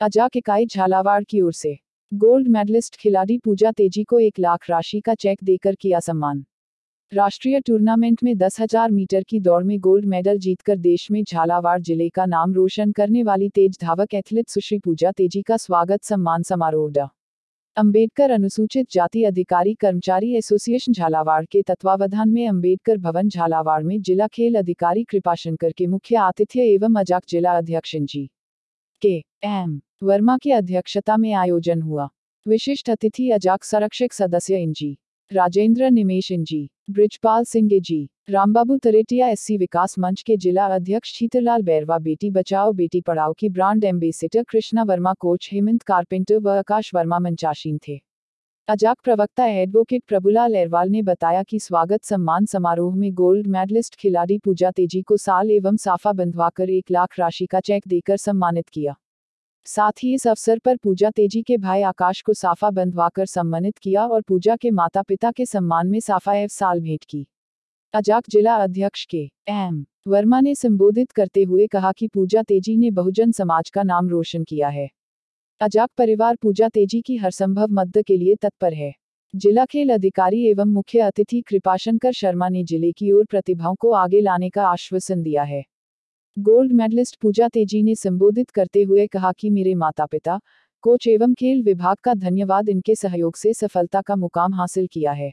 अजाक इकाई झालावाड़ की ओर से। गोल्ड मेडलिस्ट खिलाड़ी पूजा तेज़ी को एक लाख राशि का चेक देकर किया सम्मान। राष्ट्रीय टूर्नामेंट में दस हज़ार मीटर की दौड़ में गोल्ड मेडल जीतकर देश में झालावाड़ ज़िले का नाम रोशन करने वाली तेज धावक एथलीट सुश्री पूजा तेज़ी का स्वागत सम्मान समारोह डा। अंबेडकर अनुसूचित जाति अधिकारी कर्मचारी एसोसिएशन झालावाड़ के तत्वावधान में अंबेडकर भवन झालावाड़ में जिला खेल अधिकारी कृपाशंकर के मुख्य आतिथ्य एवं अजाक जिला अध्यक्ष जी। के एम. वर्मा की अध्यक्षता में आयोजन हुआ। विशिष्ट अतिथि अजाक संरक्षक सदस्य इंजी। राजेंद्र निमेश इंजी। ब्रिजपाल सिंह जी। रामबाबू तरेटिया एससी विकास मंच के जिला अध्यक्ष शीतलाल बैरवा, बेटी बचाओ, बेटी पढ़ाओ की brand ambassador Krishna Verma, coach Hemant Carpenter व आकाश वर्मा मंचाशीन थे। अजाक प्रवक्ता एडवोकेट प्रभुलाल एरवाल ने बताया कि स्वागत सम्मान समारोह में गोल्ड मेडलिस्ट खिलाड़ी पूजा तेज़ी को साल एवं साफा बंधवाकर एक लाख राशि का चेक देकर सम्मानित किया। साथ ही इस अवसर पर पूजा तेज़ी के भाई आकाश को साफा बंधवाकर सम्मानित किया और पूजा के माता पिता के सम्मान में साफा एव साल भेंट की। अजाक जिला अध्यक्ष के एम वर्मा ने संबोधित करते हुए कहा कि पूजा तेज़ी ने बहुजन समाज का नाम रोशन किया है। अजाक परिवार पूजा तेज़ी की हर संभव मदद के लिए तत्पर है। जिला खेल अधिकारी एवं मुख्य अतिथि कृपाशंकर शर्मा ने ज़िले की ओर प्रतिभाओं को आगे लाने का आश्वासन दिया है। गोल्ड मेडलिस्ट पूजा तेज़ी ने संबोधित करते हुए कहा कि मेरे माता पिता कोच एवं खेल विभाग का धन्यवाद इनके सहयोग से सफलता का मुकाम हासिल किया है।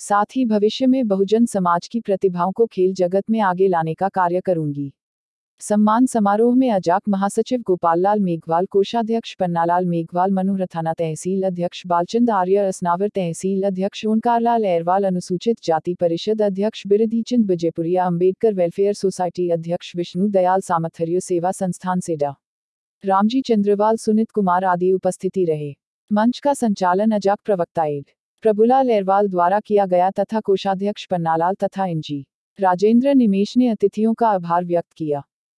साथ ही भविष्य में बहुजन समाज की प्रतिभाओं को खेल जगत में आगे लाने का कार्य करूँगी। सम्मान समारोह में अजाक महासचिव गोपाल लाल मेघवाल, कोषाध्यक्ष पन्नालाल मेघवाल मनोरथाना तहसील अध्यक्ष बालचंद आर्य, असनावर तहसील अध्यक्ष ओंकारलाल एरवाल अनुसूचित जाति परिषद अध्यक्ष बिरदीचंद विजयपुरिया अंबेडकर वेलफेयर सोसाइटी अध्यक्ष विष्णु दयाल सामथर्य सेवा संस्थान से डा. रामजी चंद्रवाल, सुनित कुमार आदि उपस्थिति रहे। मंच का संचालन अजाक प्रवक्ता एड. प्रभुलाल एरवाल द्वारा किया गया तथा कोषाध्यक्ष पन्नालाल तथा एनजी राजेंद्र निमेश ने अतिथियों का आभार व्यक्त किया।